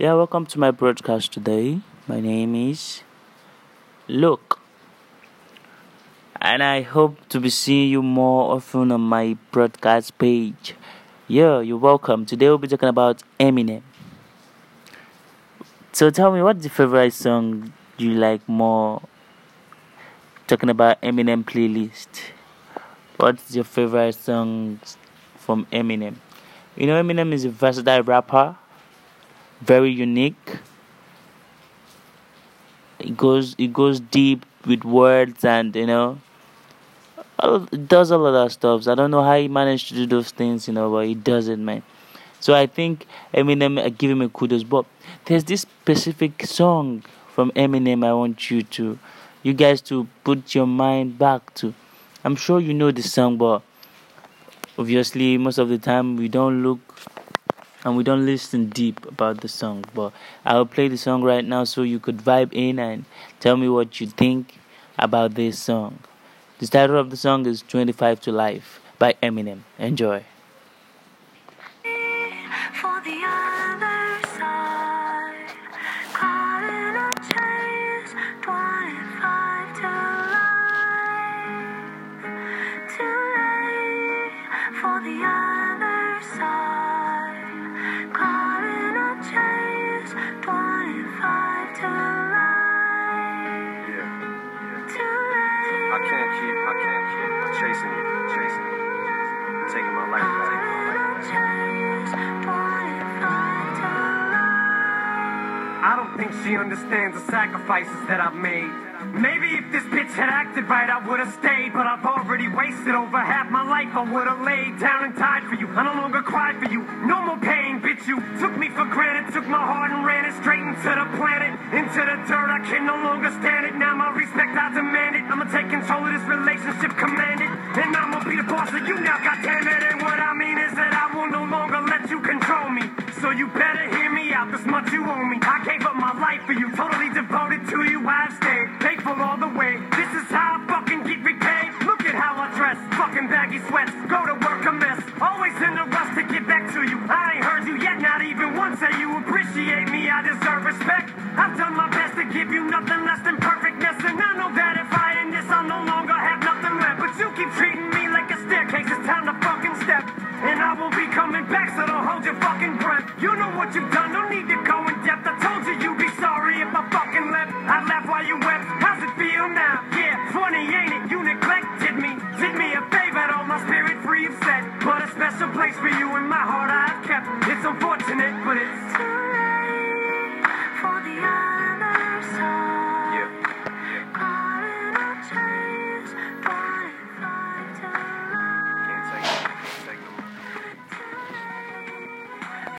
Yeah, welcome to my broadcast today. My name is Luke, and I hope to be seeing you more often on my broadcast page. Yeah, you're welcome. Today we'll be talking about Eminem. So tell me, what's the favorite song you like more? Talking about Eminem playlist. What's your favorite song from Eminem? You know, Eminem is a versatile rapper very unique. It goes it goes deep with words and you know it does all of that stuff. I don't know how he managed to do those things, you know, but he does it, man. So I think Eminem, I give him a kudos. But there's this specific song from Eminem I want you to, you guys to put your mind back to. I'm sure you know the song, but obviously most of the time we don't look and we don't listen deep about the song. But I'll play the song right now so you could vibe in and tell me what you think about this song. The title of the song is 25 to Life by Eminem. Enjoy. for the other chasing you, chasing you, taking my life, taking my life. I don't think she understands the sacrifices that I've made. Maybe if this bitch had acted right, I would've stayed. But I've already wasted over half my life. I would've laid down and died for you. I no longer cry for you. No more pain, bitch. You took me for granted, took my heart and ran it straight into the planet, into the dirt. I can no longer stand it. Now my respect, I demand it. I'ma take control of this relationship, So you better hear me out, this much you owe me. I gave up my life for you, totally devoted to you. I've stayed faithful all the way. This is how I fucking get repaid. Look at how I dress, fucking baggy sweats. Go to work a mess, always in a rush to get back to you. I ain't heard you yet, not even once say you appreciate me. I deserve respect. I've done my best to give you nothing less than perfectness, and I know that if I end this, I'll no longer have nothing left. But you keep treating me like a staircase. It's time to fucking step, and I won't be coming back, so don't hold your fucking breath what you've done, no need to go in depth. I told you you'd be sorry if I fucking left. I laughed while you wept. How's it feel now? Yeah, funny ain't it? You neglected me, did me a favor, all my spirit free of set. But a special place for you in my heart I've kept. It's unfortunate, but it's too late for the.